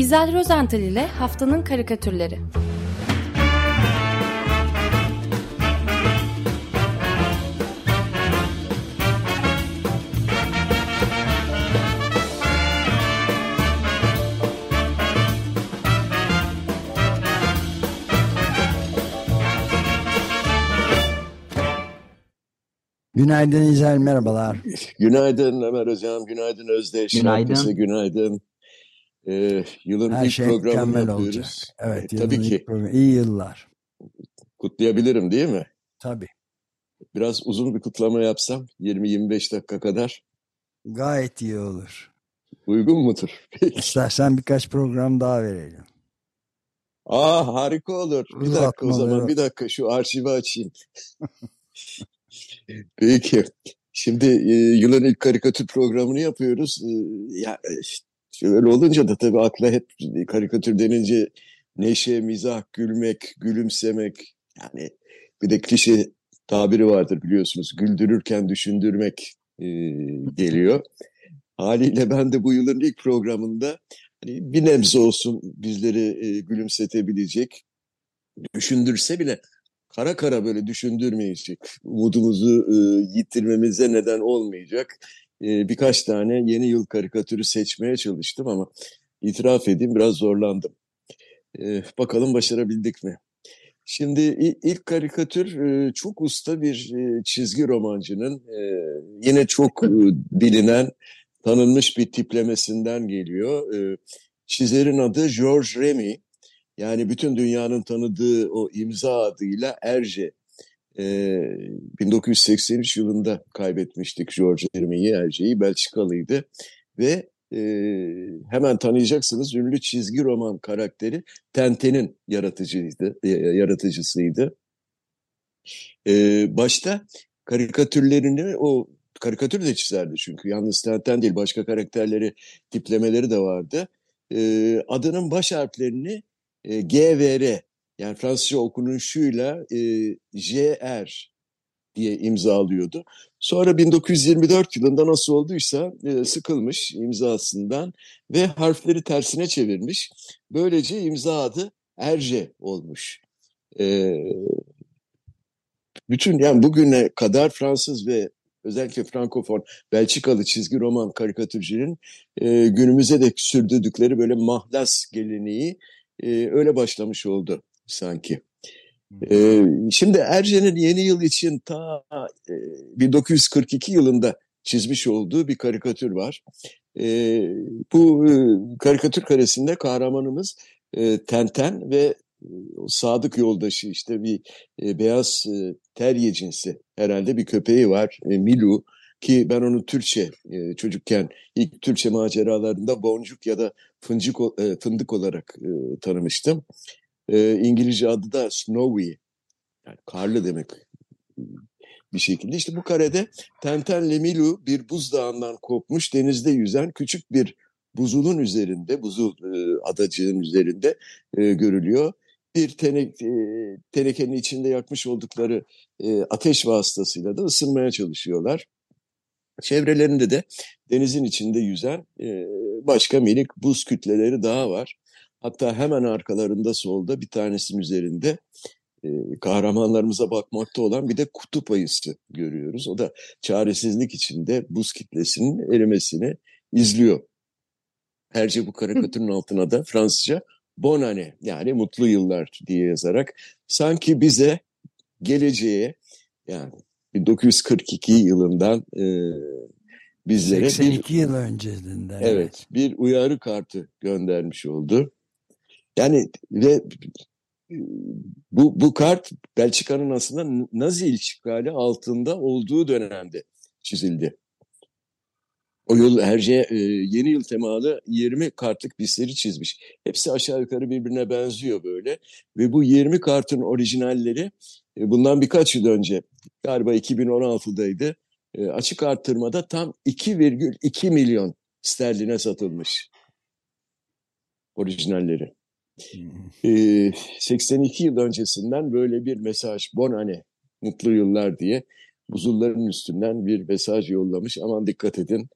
İzel Rozental ile Haftanın Karikatürleri Günaydın İzel, merhabalar. Günaydın Ömer Hocam, günaydın Özdeş. Günaydın. Herkese günaydın. Ee, yılın Her ilk şey programını yapıyoruz. olacak. Evet, E, tabii ki. programı. İyi yıllar. Kutlayabilirim değil mi? Tabii. Biraz uzun bir kutlama yapsam 20-25 dakika kadar Gayet iyi olur. uygun mudur? İstersen birkaç program daha verelim. Aa harika olur. Bir dakika o zaman bir dakika şu arşivi açayım. Peki. Şimdi e, yılın ilk karikatür programını yapıyoruz. E, ya e, şöyle olunca da tabii akla hep karikatür denince neşe, mizah, gülmek, gülümsemek. Yani bir de klişe tabiri vardır biliyorsunuz. Güldürürken düşündürmek e, geliyor. Haliyle ben de bu yılın ilk programında hani bir nebze olsun bizleri e, gülümsetebilecek, düşündürse bile kara kara böyle düşündürmeyecek, umudumuzu e, yitirmemize neden olmayacak e, birkaç tane yeni yıl karikatürü seçmeye çalıştım ama itiraf edeyim biraz zorlandım. E, bakalım başarabildik mi? Şimdi ilk karikatür e, çok usta bir e, çizgi romancının e, yine çok bilinen, tanınmış bir tiplemesinden geliyor. Çizerin adı George Remy. Yani bütün dünyanın tanıdığı o imza adıyla Erce. Ee, 1983 yılında kaybetmiştik George Hermey'i, Erce'yi. Belçikalıydı. Ve e, hemen tanıyacaksınız ünlü çizgi roman karakteri Tenten'in yaratıcıydı, e, yaratıcısıydı. Ee, başta karikatürlerini o karikatür de çizerdi çünkü yalnız Tenten değil başka karakterleri tiplemeleri de vardı. Ee, adının baş harflerini e, GVR yani Fransızca okunuşuyla e, JR diye imzalıyordu. Sonra 1924 yılında nasıl olduysa e, sıkılmış imzasından ve harfleri tersine çevirmiş. Böylece imza adı Erce olmuş. E, bütün yani bugüne kadar Fransız ve özellikle Frankofon Belçikalı çizgi roman karikatürcünün e, günümüze dek sürdürdükleri böyle mahlas geleneği e, öyle başlamış oldu sanki. E, şimdi Erce'nin yeni yıl için ta e, 1942 yılında çizmiş olduğu bir karikatür var. E, bu e, karikatür karesinde kahramanımız e, Tenten ve e, sadık yoldaşı işte bir e, beyaz e, terye cinsi herhalde bir köpeği var e, Milu ki ben onu Türkçe e, çocukken ilk Türkçe maceralarında boncuk ya da fıncık, e, fındık olarak e, tanımıştım. E, İngilizce adı da Snowy yani karlı demek bir şekilde. İşte bu karede Tentenle Milu bir buzdağından kopmuş denizde yüzen küçük bir buzulun üzerinde, buzul e, adacığın üzerinde e, görülüyor. Bir tenek, e, tenekenin içinde yakmış oldukları e, ateş vasıtasıyla da ısınmaya çalışıyorlar. Çevrelerinde de denizin içinde yüzen e, başka minik buz kütleleri daha var. Hatta hemen arkalarında solda bir tanesinin üzerinde e, kahramanlarımıza bakmakta olan bir de kutup ayısı görüyoruz. O da çaresizlik içinde buz kitlesinin erimesini izliyor. Ayrıca bu karikatürün altına da Fransızca bonane yani mutlu yıllar diye yazarak sanki bize geleceğe yani 1942 yılından e, bizlere bir 82 yıl öncesinden. Evet, bir uyarı kartı göndermiş oldu. Yani ve bu bu kart Belçika'nın aslında Nazi işgali altında olduğu dönemde çizildi. O yıl Herce e, yeni yıl temalı 20 kartlık bir seri çizmiş. Hepsi aşağı yukarı birbirine benziyor böyle. Ve bu 20 kartın orijinalleri e, bundan birkaç yıl önce galiba 2016'daydı. E, açık artırmada tam 2,2 milyon sterline satılmış orijinalleri. Ee, 82 yıl öncesinden böyle bir mesaj, bonane, mutlu yıllar diye buzulların üstünden bir mesaj yollamış. Aman dikkat edin,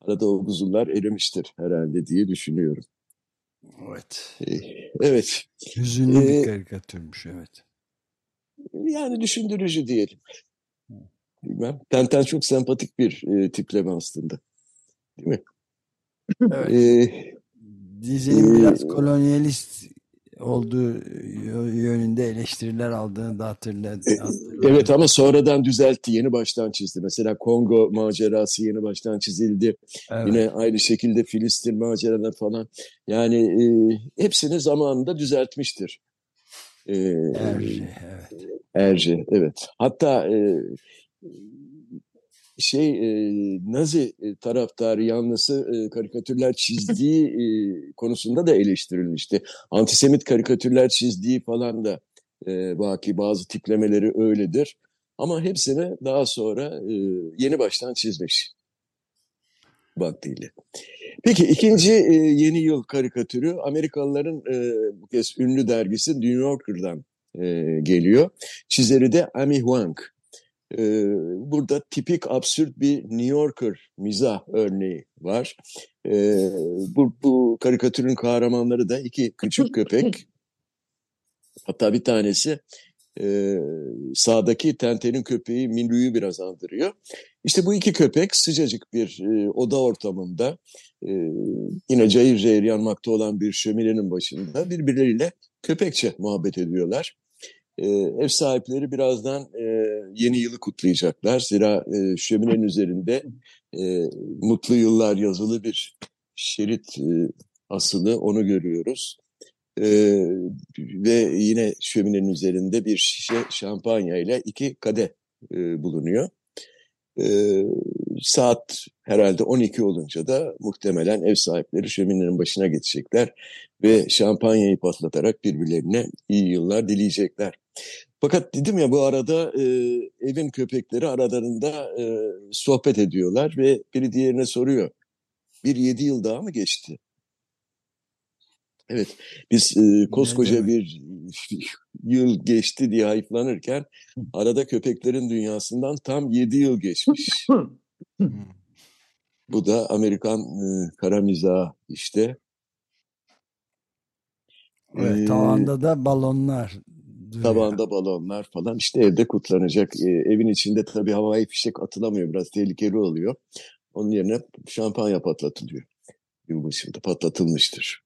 arada o buzullar erimiştir herhalde diye düşünüyorum. Evet. E, evet. Hüzünlü Ee, bir karikatürmüş evet. Yani düşündürücü diyelim. Bilmem. Tenten çok sempatik bir e, tipleme aslında. Değil mi? Evet. E, Dizinin Ee, biraz kolonyalist olduğu yö- yönünde eleştiriler aldığını da hatırladı. evet ama sonradan düzeltti. Yeni baştan çizdi. Mesela Kongo macerası yeni baştan çizildi. Evet. Yine aynı şekilde Filistin maceraları falan. Yani e, hepsini zamanında düzeltmiştir. E, Erci, evet. Erce, evet. Hatta e, şey e, Nazi e, taraftarı yanlısı e, karikatürler çizdiği e, konusunda da eleştirilmişti. Antisemit karikatürler çizdiği falan da e, baki bazı tiplemeleri öyledir. Ama hepsini daha sonra e, yeni baştan çizmiş vaktiyle. Peki ikinci e, yeni yıl karikatürü Amerikalıların e, bu kez ünlü dergisi New Yorker'dan e, geliyor. Çizeri de Amy Huang. E, burada tipik absürt bir New Yorker mizah örneği var. E, bu, bu karikatürün kahramanları da iki küçük köpek. Hatta bir tanesi e, sağdaki Tenten'in köpeği Minru'yu biraz andırıyor. İşte bu iki köpek sıcacık bir e, oda ortamında e, yine cayır cayır yanmakta olan bir şöminenin başında birbirleriyle köpekçe muhabbet ediyorlar. E, ev sahipleri birazdan e, yeni yılı kutlayacaklar. Zira e, şöminenin üzerinde e, mutlu yıllar yazılı bir şerit e, asılı onu görüyoruz. Ee, ve yine şöminenin üzerinde bir şişe şampanya ile iki kadeh e, bulunuyor. Ee, saat herhalde 12 olunca da muhtemelen ev sahipleri şöminenin başına geçecekler ve şampanyayı patlatarak birbirlerine iyi yıllar dileyecekler. Fakat dedim ya bu arada e, evin köpekleri aralarında e, sohbet ediyorlar ve biri diğerine soruyor. Bir yedi yıl daha mı geçti? Evet, biz e, koskoca bir yıl geçti diye hayıflanırken arada köpeklerin dünyasından tam yedi yıl geçmiş. Bu da Amerikan e, kara mizahı işte. Evet, tavanda da balonlar. Tabanda balonlar falan işte evde kutlanacak. E, evin içinde tabii havai fişek atılamıyor. Biraz tehlikeli oluyor. Onun yerine şampanya patlatılıyor. Yılbaşında patlatılmıştır.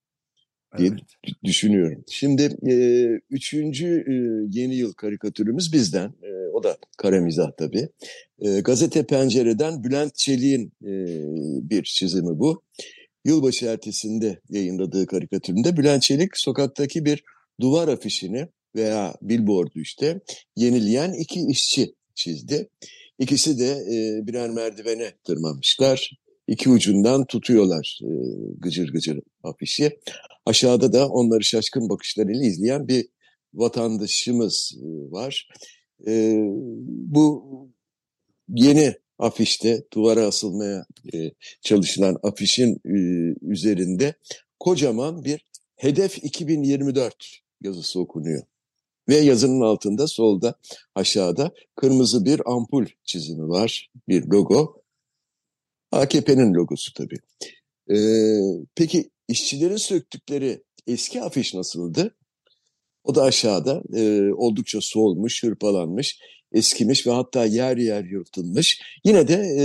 diye Evet. düşünüyorum. Şimdi e, üçüncü e, yeni yıl karikatürümüz bizden. E, o da kara mizah tabii. E, Gazete Pencere'den Bülent Çelik'in e, bir çizimi bu. Yılbaşı ertesinde yayınladığı karikatüründe Bülent Çelik sokaktaki bir duvar afişini veya billboardu işte yenileyen iki işçi çizdi. İkisi de e, birer merdivene tırmanmışlar. İki ucundan tutuyorlar e, gıcır gıcır afişi. Aşağıda da onları şaşkın bakışlarıyla izleyen bir vatandaşımız e, var. E, bu yeni afişte duvara asılmaya e, çalışılan afişin e, üzerinde kocaman bir hedef 2024 yazısı okunuyor. Ve yazının altında solda aşağıda kırmızı bir ampul çizimi var. Bir logo. AKP'nin logosu tabii. Ee, peki işçilerin söktükleri eski afiş nasıldı? O da aşağıda e, oldukça solmuş, hırpalanmış, eskimiş ve hatta yer yer yırtılmış. Yine de e,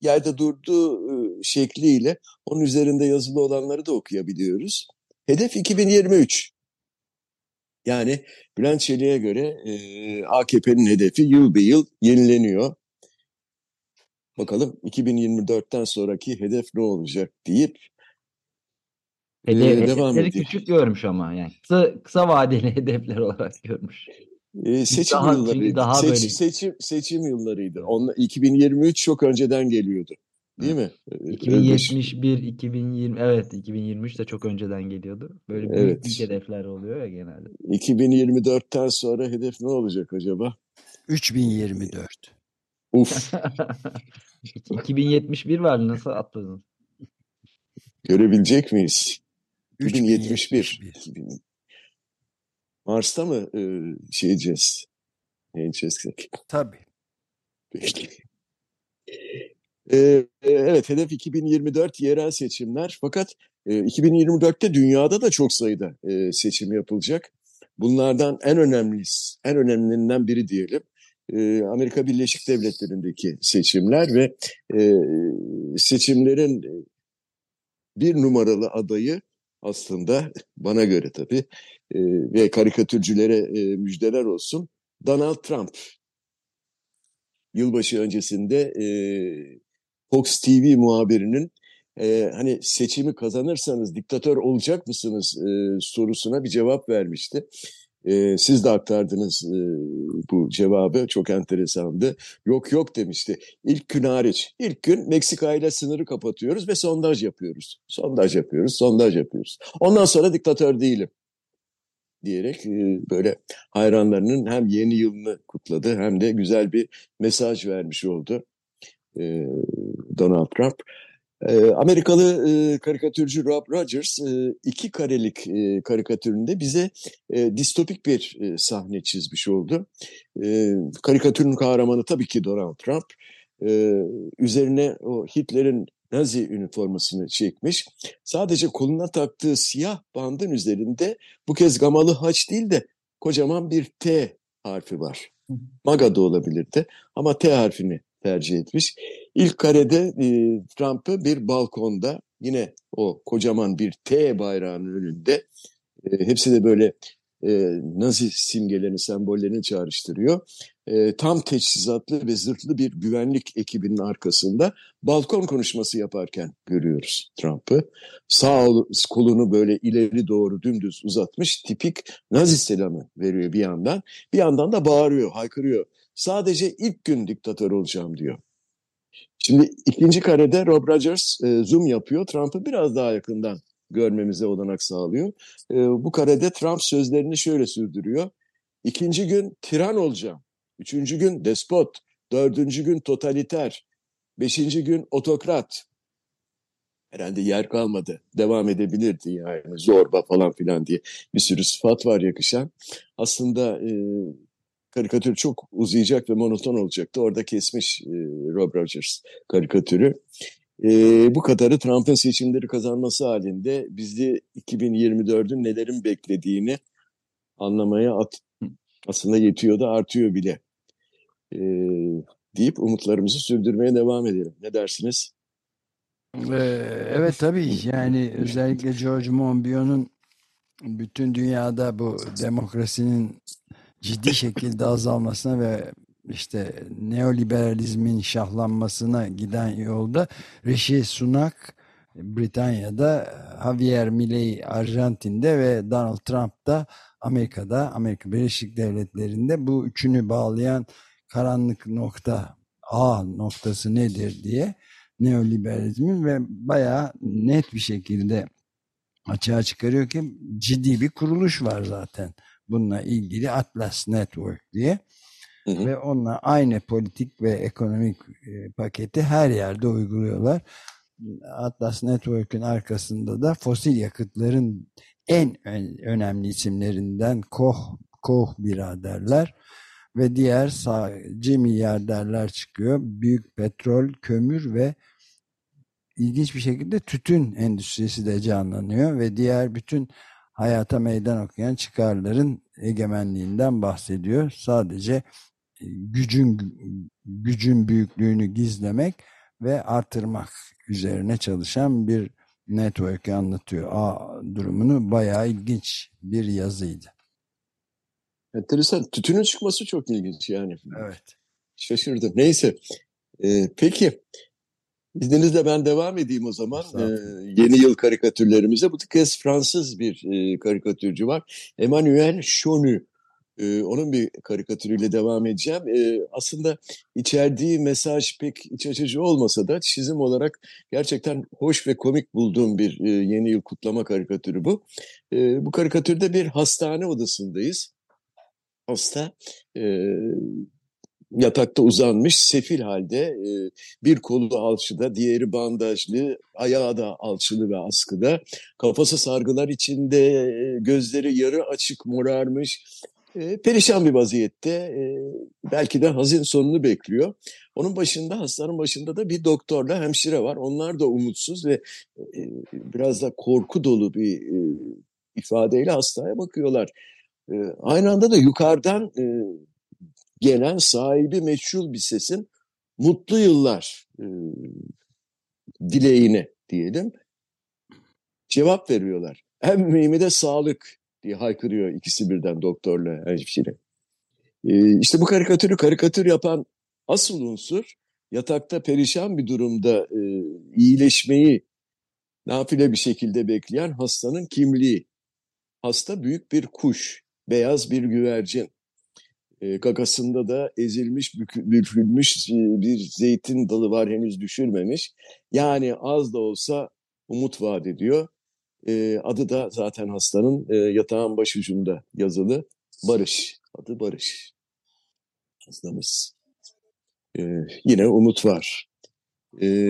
yerde durduğu e, şekliyle onun üzerinde yazılı olanları da okuyabiliyoruz. Hedef 2023. Yani Bülent Çelik'e göre e, AKP'nin hedefi yıl bir yıl yenileniyor. Bakalım 2024'ten sonraki hedef ne olacak deyip Hede- Ee, devam hedefleri ediyor. küçük görmüş ama yani kısa, kısa vadeli hedefler olarak görmüş. E, seçim Daha- yıllarıydı. daha Seç- böyle- seçim seçim yıllarıydı. Onla, 2023 çok önceden geliyordu. Değil mi? Ee, Özdeş- 2071, 2020 evet 2023 de çok önceden geliyordu. Böyle büyük, Evet. büyük hedefler oluyor ya genelde. 2024'ten sonra hedef ne olacak acaba? 3024. Uf, 2071 var nasıl atladınız? görebilecek miyiz? 2071. 3071. 2000. Mars'ta mı e, şey edeceğiz? Ne edeceğiz? Tabii. Peki. Evet hedef 2024 yerel seçimler fakat E, 2024'te dünyada da çok sayıda seçim yapılacak. Bunlardan en önemlisi, en önemlilerinden biri diyelim. Amerika Birleşik Devletleri'ndeki seçimler ve seçimlerin bir numaralı adayı aslında bana göre tabii ve karikatürcülere müjdeler olsun Donald Trump. Yılbaşı öncesinde Fox TV muhabirinin e, hani seçimi kazanırsanız diktatör olacak mısınız e, sorusuna bir cevap vermişti. E, siz de aktardınız e, bu cevabı çok enteresandı. Yok yok demişti. İlk gün hariç. İlk gün Meksika ile sınırı kapatıyoruz ve sondaj yapıyoruz. Sondaj yapıyoruz, sondaj yapıyoruz. Ondan sonra diktatör değilim diyerek böyle hayranlarının hem yeni yılını kutladı hem de güzel bir mesaj vermiş oldu e, Donald Trump. E, Amerikalı e, karikatürcü Rob Rogers e, iki karelik e, karikatüründe bize e, distopik bir e, sahne çizmiş oldu. E, karikatürün kahramanı tabii ki Donald Trump. E, üzerine o Hitler'in Nazi üniformasını çekmiş. Sadece koluna taktığı siyah bandın üzerinde bu kez gamalı haç değil de kocaman bir T harfi var. Maga da olabilirdi ama T harfini tercih etmiş. İlk karede e, Trump'ı bir balkonda yine o kocaman bir T bayrağının önünde e, hepsi de böyle e, Nazi simgelerini, sembollerini çağrıştırıyor. E, tam teçhizatlı ve zırhlı bir güvenlik ekibinin arkasında balkon konuşması yaparken görüyoruz Trump'ı. Sağ kolunu böyle ileri doğru dümdüz uzatmış tipik Nazi selamı veriyor bir yandan. Bir yandan da bağırıyor, haykırıyor. Sadece ilk gün diktatör olacağım diyor. Şimdi ikinci karede Rob Rogers e, zoom yapıyor. Trump'ı biraz daha yakından görmemize olanak sağlıyor. E, bu karede Trump sözlerini şöyle sürdürüyor. İkinci gün tiran olacağım. Üçüncü gün despot. Dördüncü gün totaliter. Beşinci gün otokrat. Herhalde yer kalmadı. Devam edebilirdi yani zorba falan filan diye bir sürü sıfat var yakışan. Aslında e, karikatür çok uzayacak ve monoton olacaktı. Orada kesmiş e, Rob Rogers karikatürü. E, bu kadarı Trump'ın seçimleri kazanması halinde bizi 2024'ün nelerin beklediğini anlamaya at, aslında yetiyor da artıyor bile. E, deyip umutlarımızı sürdürmeye devam edelim. Ne dersiniz? Evet tabii yani özellikle George Monbiot'un bütün dünyada bu demokrasinin ciddi şekilde azalmasına ve işte neoliberalizmin şahlanmasına giden yolda Rishi Sunak Britanya'da, Javier Milei Arjantin'de ve Donald Trump da Amerika'da, Amerika Birleşik Devletleri'nde bu üçünü bağlayan karanlık nokta A noktası nedir diye neoliberalizmin ve bayağı net bir şekilde açığa çıkarıyor ki ciddi bir kuruluş var zaten bununla ilgili Atlas Network diye. Hı hı. Ve onunla aynı politik ve ekonomik e, paketi her yerde uyguluyorlar. Atlas Network'ün arkasında da fosil yakıtların en önemli isimlerinden Koch, Koch biraderler ve diğer sağcı milyarderler çıkıyor. Büyük petrol, kömür ve ilginç bir şekilde tütün endüstrisi de canlanıyor ve diğer bütün hayata meydan okuyan çıkarların egemenliğinden bahsediyor. Sadece e, gücün gücün büyüklüğünü gizlemek ve artırmak üzerine çalışan bir network'ü anlatıyor. A durumunu bayağı ilginç bir yazıydı. Enteresan. Tütünün çıkması çok ilginç yani. Evet. Şaşırdım. Neyse. Ee, peki. İzninizle ben devam edeyim o zaman. Ee, yeni yıl karikatürlerimize. Bu kez Fransız bir e, karikatürcü var. Emmanuel Chonu. Ee, onun bir karikatürüyle devam edeceğim. Ee, aslında içerdiği mesaj pek iç açıcı olmasa da çizim olarak gerçekten hoş ve komik bulduğum bir e, yeni yıl kutlama karikatürü bu. E, bu karikatürde bir hastane odasındayız. Hasta e, yatakta uzanmış sefil halde e, bir kolu alçıda diğeri bandajlı ayağı da alçılı ve askıda kafası sargılar içinde gözleri yarı açık morarmış e, perişan bir vaziyette. E, belki de hazin sonunu bekliyor. Onun başında, hastanın başında da bir doktorla hemşire var. Onlar da umutsuz ve e, biraz da korku dolu bir e, ifadeyle hastaya bakıyorlar. E, aynı anda da yukarıdan e, gelen sahibi meçhul bir sesin mutlu yıllar e, dileğine diyelim cevap veriyorlar. Hem mühimi de sağlık diye haykırıyor ikisi birden doktorla hemşire. Ee, işte bu karikatürü karikatür yapan asıl unsur yatakta perişan bir durumda e, iyileşmeyi nafile bir şekilde bekleyen hastanın kimliği. Hasta büyük bir kuş, beyaz bir güvercin. E, gagasında da ezilmiş, bükülmüş bir zeytin dalı var henüz düşürmemiş. Yani az da olsa umut vaat ediyor. E, adı da zaten hastanın e, yatağın başucunda yazılı Barış. Adı Barış. Hastamız. E, yine umut var. E,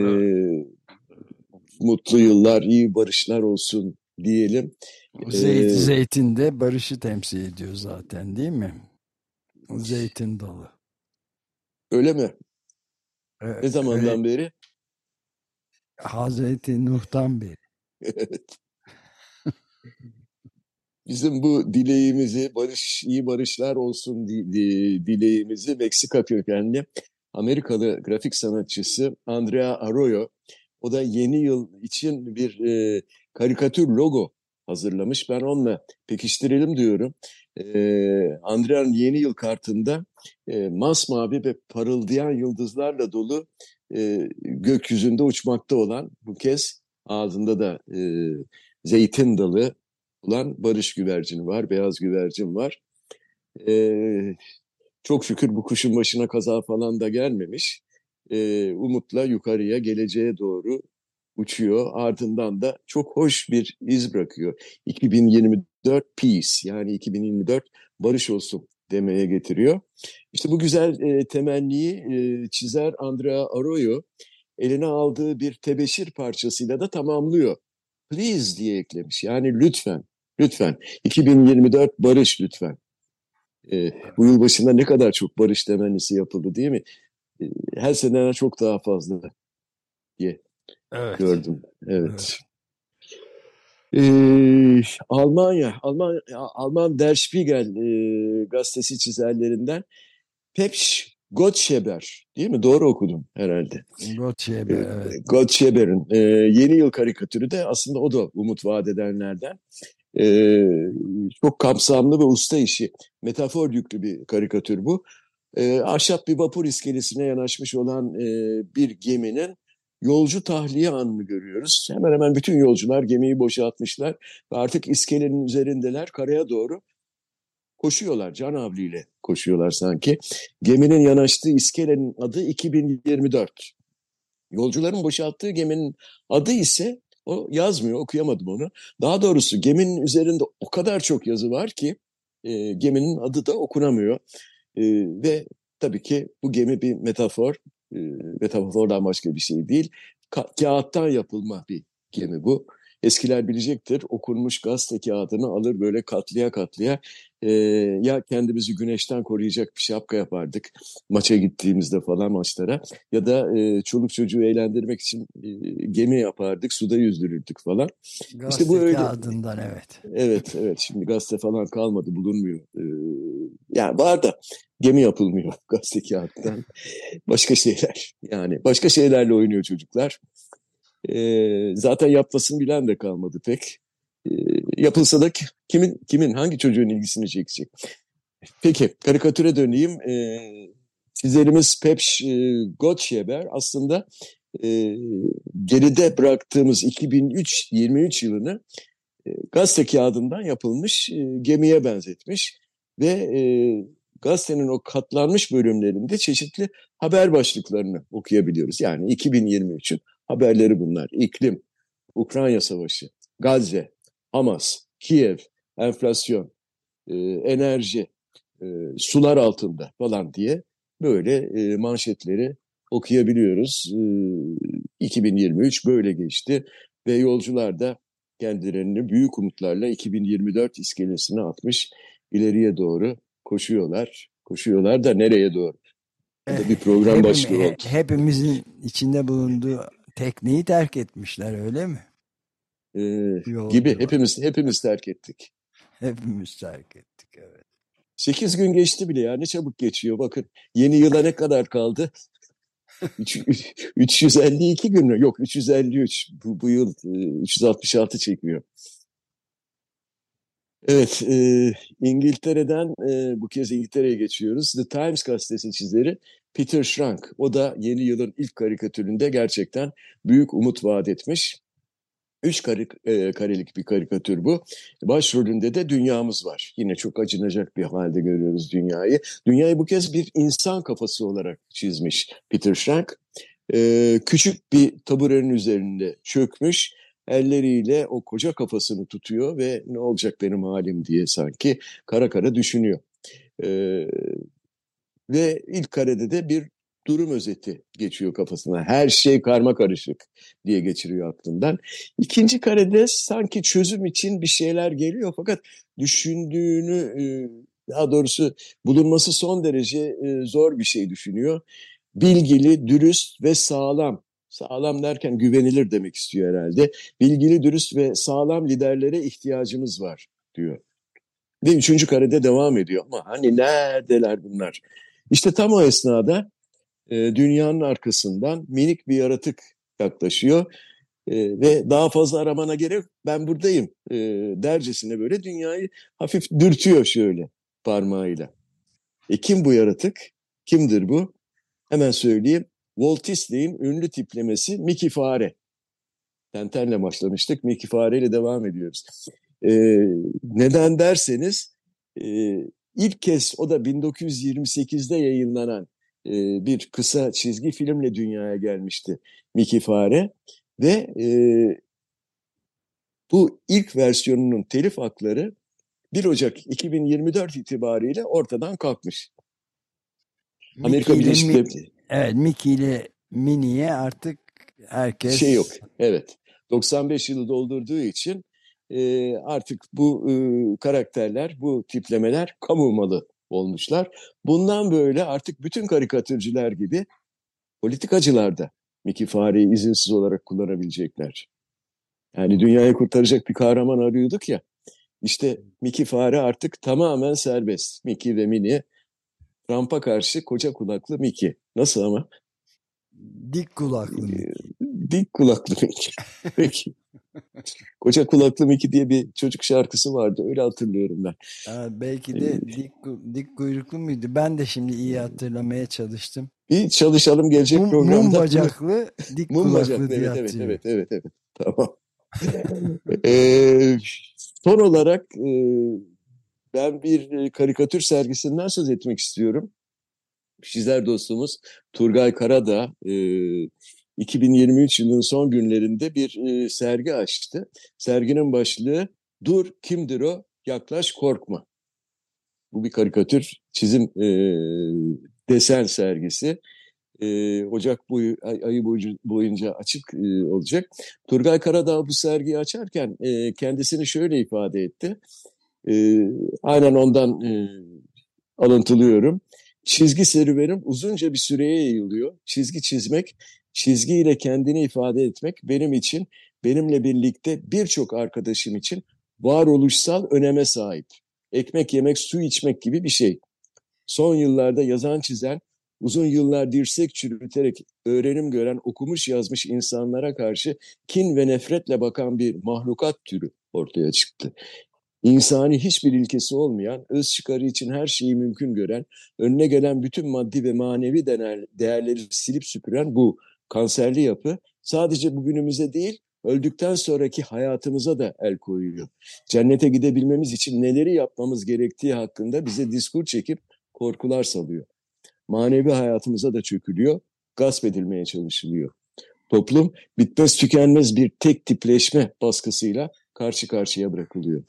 mutlu yıllar, iyi barışlar olsun diyelim. Zeyt, ee, zeytin de barışı temsil ediyor zaten değil mi? Zeytin dalı. Öyle mi? Evet, ne zamandan öyle. beri? Hazreti Nuh'tan beri. evet. Bizim bu dileğimizi, barış, iyi barışlar olsun dileğimizi Meksika kökenli Amerikalı grafik sanatçısı Andrea Arroyo, o da yeni yıl için bir e, karikatür logo hazırlamış. Ben onunla pekiştirelim diyorum. E, Andrea'nın yeni yıl kartında e, masmavi ve parıldayan yıldızlarla dolu e, gökyüzünde uçmakta olan bu kez ağzında da e, zeytin dalı olan barış güvercini var, beyaz güvercin var. Ee, çok şükür bu kuşun başına kaza falan da gelmemiş. Ee, umutla yukarıya, geleceğe doğru uçuyor. Ardından da çok hoş bir iz bırakıyor. 2024 peace yani 2024 barış olsun demeye getiriyor. İşte bu güzel e, temenniyi e, çizer Andrea Arroyo eline aldığı bir tebeşir parçasıyla da tamamlıyor. Please diye eklemiş. Yani lütfen. Lütfen. 2024 barış lütfen. Ee, bu yıl başında ne kadar çok barış temennisi yapıldı değil mi? Ee, her sene çok daha fazla diye evet. gördüm. Evet. evet. Ee, Almanya, Alman Alman Der Spiegel e, gazetesi çizerlerinden Pepş Gottscheber değil mi? Doğru okudum herhalde. Gottscheber, ee, evet. Gottscheber'in e, yeni yıl karikatürü de aslında o da umut vaat edenlerden e, çok kapsamlı ve usta işi. Metafor yüklü bir karikatür bu. E, ahşap bir vapur iskelesine yanaşmış olan e, bir geminin yolcu tahliye anını görüyoruz. Hemen hemen bütün yolcular gemiyi boşaltmışlar ve artık iskelenin üzerindeler karaya doğru koşuyorlar. Can avliyle koşuyorlar sanki. Geminin yanaştığı iskelenin adı 2024. Yolcuların boşalttığı geminin adı ise o yazmıyor, okuyamadım onu. Daha doğrusu geminin üzerinde o kadar çok yazı var ki e, geminin adı da okunamıyor. E, ve tabii ki bu gemi bir metafor, e, metafordan başka bir şey değil. Ka- kağıttan yapılma bir gemi bu. Eskiler bilecektir. Okunmuş gazete kağıdını alır böyle katlıya katlıya e, ya kendimizi güneşten koruyacak bir şapka yapardık maça gittiğimizde falan maçlara ya da e, çoluk çocuğu eğlendirmek için e, gemi yapardık suda yüzdürürdük falan. Gazete işte bu öyle. kağıdından evet. Evet evet şimdi gazete falan kalmadı bulunmuyor. E, yani var da gemi yapılmıyor gazete kağıttan. Başka şeyler yani başka şeylerle oynuyor çocuklar. E, zaten yapmasını bilen de kalmadı pek. E, yapılsa da kimin kimin hangi çocuğun ilgisini çekecek? Peki karikatüre döneyim. E, çizerimiz Pepş e, Gottschieber aslında e, geride bıraktığımız 2003-23 yılını e, gazete kağıdından yapılmış e, gemiye benzetmiş ve e, gazetenin o katlanmış bölümlerinde çeşitli haber başlıklarını okuyabiliyoruz. Yani 2023'ün haberleri bunlar. İklim, Ukrayna Savaşı, Gazze, Hamas, Kiev, enflasyon, e, enerji, e, sular altında falan diye böyle e, manşetleri okuyabiliyoruz. E, 2023 böyle geçti ve yolcular da kendilerini büyük umutlarla 2024 iskelesine atmış ileriye doğru koşuyorlar. Koşuyorlar da nereye doğru? Da bir Eh, program hepim- he- oldu. hepimizin içinde bulunduğu tekneyi terk etmişler öyle mi? Yolcu gibi hepimiz hepimiz terk ettik. Hepimiz terk ettik evet. 8 gün geçti bile ya ne çabuk geçiyor bakın. Yeni yıla ne kadar kaldı? Üç- üç- 352 gün mü? Yok 353. Bu, bu yıl e, 366 çekiyor. Evet, e, İngiltere'den e, bu kez İngiltere'ye geçiyoruz. The Times gazetesi çizeri Peter Schrank. O da yeni yılın ilk karikatüründe gerçekten büyük umut vaat etmiş. Üç kare, e, karelik bir karikatür bu. Başrolünde de dünyamız var. Yine çok acınacak bir halde görüyoruz dünyayı. Dünyayı bu kez bir insan kafası olarak çizmiş Peter Schrank. E, küçük bir taburenin üzerinde çökmüş. Elleriyle o koca kafasını tutuyor ve ne olacak benim halim diye sanki kara kara düşünüyor. E, ve ilk karede de bir durum özeti geçiyor kafasına. Her şey karma karışık diye geçiriyor aklından. İkinci karede sanki çözüm için bir şeyler geliyor fakat düşündüğünü e, daha doğrusu bulunması son derece e, zor bir şey düşünüyor. Bilgili, dürüst ve sağlam. Sağlam derken güvenilir demek istiyor herhalde. Bilgili, dürüst ve sağlam liderlere ihtiyacımız var diyor. Ve üçüncü karede devam ediyor ama hani neredeler bunlar? İşte tam o esnada e, dünyanın arkasından minik bir yaratık yaklaşıyor E, ve daha fazla aramana gerek ben buradayım e, dercesine böyle dünyayı hafif dürtüyor şöyle parmağıyla. E kim bu yaratık? Kimdir bu? Hemen söyleyeyim. Walt Disney'in ünlü tiplemesi Mickey Fare. Tentenle başlamıştık. Mickey Fare ile devam ediyoruz. E, neden derseniz e, ilk kez o da 1928'de yayınlanan e, bir kısa çizgi filmle dünyaya gelmişti Mickey Fare ve e, bu ilk versiyonunun telif hakları 1 Ocak 2024 itibariyle ortadan kalkmış. Amerika Mickey ile Birleşik Devletleri Evet Mickey ile Minnie'ye artık herkes şey yok. Evet. 95 yılı doldurduğu için e, artık bu e, karakterler, bu tiplemeler kamu malı olmuşlar. Bundan böyle artık bütün karikatürcüler gibi politikacılar da Mickey Fare'yi izinsiz olarak kullanabilecekler. Yani dünyayı kurtaracak bir kahraman arıyorduk ya. İşte Mickey Fare artık tamamen serbest. Mickey ve Minnie Trump'a karşı koca kulaklı Mickey. Nasıl ama? Dik kulaklı Mickey. Ee, Dik kulaklı Mickey. Peki. Koca kulaklı Mickey diye bir çocuk şarkısı vardı. Öyle hatırlıyorum ben. Ha, belki de dik, ku- dik kuyruklu muydu? Ben de şimdi iyi hatırlamaya çalıştım. Bir çalışalım gelecek Mum, programda. mum bacaklı, dik Mum kulaklı bacaklı. diye Evet, evet, evet, evet, evet. Tamam. Ee, son olarak e, ben bir e, karikatür sergisinden söz etmek istiyorum. Çizer dostumuz Turgay Karadağ e, 2023 yılının son günlerinde bir e, sergi açtı. Serginin başlığı Dur kimdir o? Yaklaş korkma. Bu bir karikatür çizim e, desen sergisi. E, Ocak boyu, ay- ayı boyunca açık e, olacak. Turgay Karadağ bu sergiyi açarken e, kendisini şöyle ifade etti. E, aynen ondan e, alıntılıyorum. Çizgi serüvenim uzunca bir süreye yayılıyor. Çizgi çizmek, çizgiyle kendini ifade etmek benim için, benimle birlikte birçok arkadaşım için varoluşsal öneme sahip. Ekmek yemek, su içmek gibi bir şey. Son yıllarda yazan çizen, uzun yıllar dirsek çürüterek öğrenim gören, okumuş yazmış insanlara karşı kin ve nefretle bakan bir mahlukat türü ortaya çıktı. İnsani hiçbir ilkesi olmayan, öz çıkarı için her şeyi mümkün gören, önüne gelen bütün maddi ve manevi değer- değerleri silip süpüren bu kanserli yapı sadece bugünümüze değil, öldükten sonraki hayatımıza da el koyuyor. Cennete gidebilmemiz için neleri yapmamız gerektiği hakkında bize diskur çekip korkular salıyor. Manevi hayatımıza da çökülüyor, gasp edilmeye çalışılıyor. Toplum bitmez tükenmez bir tek tipleşme baskısıyla karşı karşıya bırakılıyor.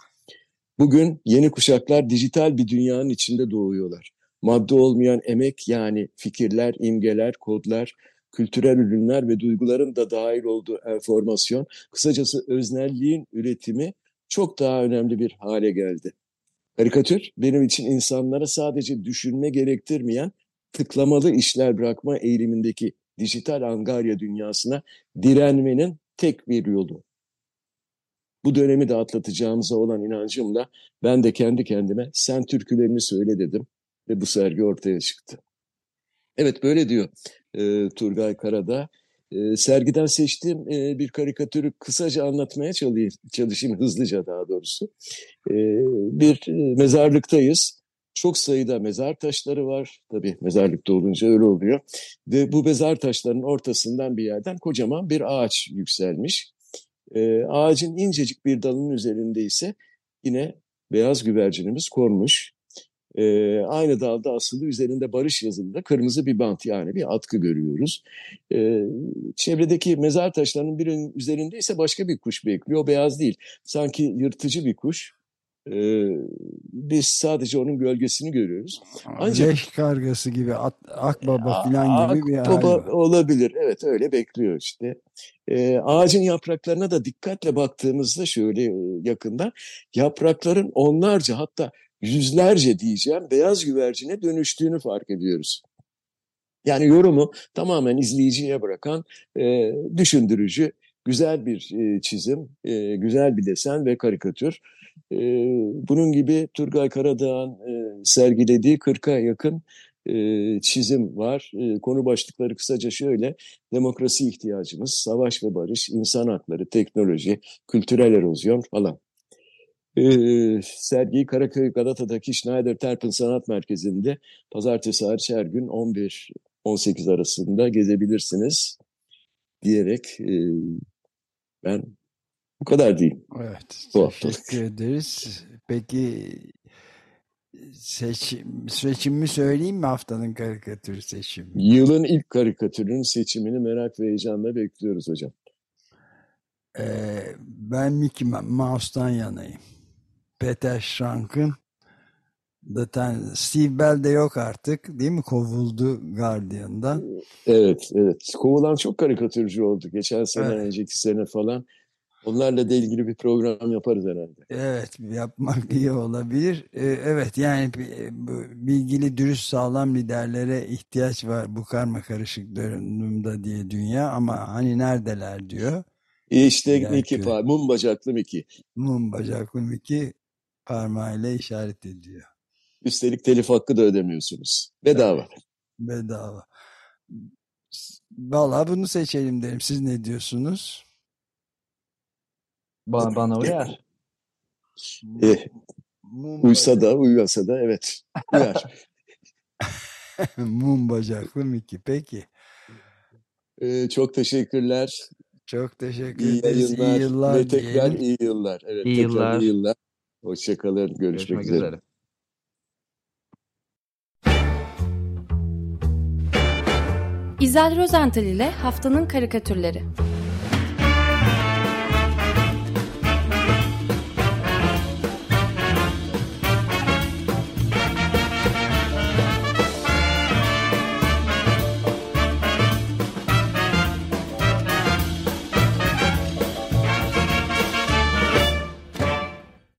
Bugün yeni kuşaklar dijital bir dünyanın içinde doğuyorlar. Madde olmayan emek yani fikirler, imgeler, kodlar, kültürel ürünler ve duyguların da dahil olduğu enformasyon, kısacası öznelliğin üretimi çok daha önemli bir hale geldi. Karikatür benim için insanlara sadece düşünme gerektirmeyen tıklamalı işler bırakma eğilimindeki dijital angarya dünyasına direnmenin tek bir yolu. Bu dönemi de atlatacağımıza olan inancımla ben de kendi kendime sen türkülerini söyle dedim ve bu sergi ortaya çıktı. Evet böyle diyor e, Turgay Karada. E, sergiden seçtiğim e, bir karikatürü kısaca anlatmaya çalışayım, çalışayım hızlıca daha doğrusu. E, bir mezarlıktayız. Çok sayıda mezar taşları var. Tabii mezarlıkta olunca öyle oluyor. Ve bu mezar taşlarının ortasından bir yerden kocaman bir ağaç yükselmiş. E, ağacın incecik bir dalının üzerinde ise yine beyaz güvercinimiz konmuş. E, aynı dalda asılı üzerinde barış yazılı kırmızı bir bant yani bir atkı görüyoruz. E, çevredeki mezar taşlarının birinin üzerinde ise başka bir kuş bekliyor. O beyaz değil. Sanki yırtıcı bir kuş. E, biz sadece onun gölgesini görüyoruz. Ancak, Leş kargası gibi at, akbaba falan gibi bir Akbaba olabilir. Evet öyle bekliyor işte. E, ağacın yapraklarına da dikkatle baktığımızda şöyle yakından yaprakların onlarca hatta yüzlerce diyeceğim beyaz güvercine dönüştüğünü fark ediyoruz. Yani yorumu tamamen izleyiciye bırakan e, düşündürücü, güzel bir e, çizim, e, güzel bir desen ve karikatür. E, bunun gibi Turgay Karadağ'ın e, sergilediği 40'a yakın e, çizim var. E, konu başlıkları kısaca şöyle, demokrasi ihtiyacımız, savaş ve barış, insan hakları, teknoloji, kültürel erozyon falan. E, sergiyi Karaköy Galata'daki Schneider Terpen Sanat Merkezi'nde pazartesi hariç her gün 11-18 arasında gezebilirsiniz diyerek e, ben bu kadar diyeyim. Evet. Bu teşekkür ederiz. Peki seçim, seçimi söyleyeyim mi haftanın karikatürü seçimi? Yılın ilk karikatürünün seçimini merak ve heyecanla bekliyoruz hocam. Ee, ben Mickey Mouse'dan yanayım. Peter Schrank'ın zaten Steve Bell de yok artık değil mi? Kovuldu Guardian'dan. Evet, evet. Kovulan çok karikatürcü oldu. Geçen sene, evet. önceki sene falan. Onlarla da ilgili bir program yaparız herhalde. Evet, yapmak iyi olabilir. Ee, evet, yani bilgili, dürüst, sağlam liderlere ihtiyaç var bu karma karışık durumda diye dünya ama hani neredeler diyor. İşte Miki, mum bacaklı Miki. Mum bacaklı Miki parmağıyla işaret ediyor. Üstelik telif hakkı da ödemiyorsunuz. Bedava. Evet, bedava. Valla bunu seçelim derim. Siz ne diyorsunuz? Ba bana uyar. E, uysa da uyuyorsa da evet uyar. Mum bacaklı Miki. Peki. Ee, çok teşekkürler. Çok teşekkür iyi ederiz. Yayınlar. İyi yıllar Ve tekrar diyelim. iyi yıllar. Evet, iyi tekrar yıllar. iyi yıllar. Hoşçakalın. Görüşmek, Görüşmek üzere. üzere. İzel Rozental ile Haftanın Karikatürleri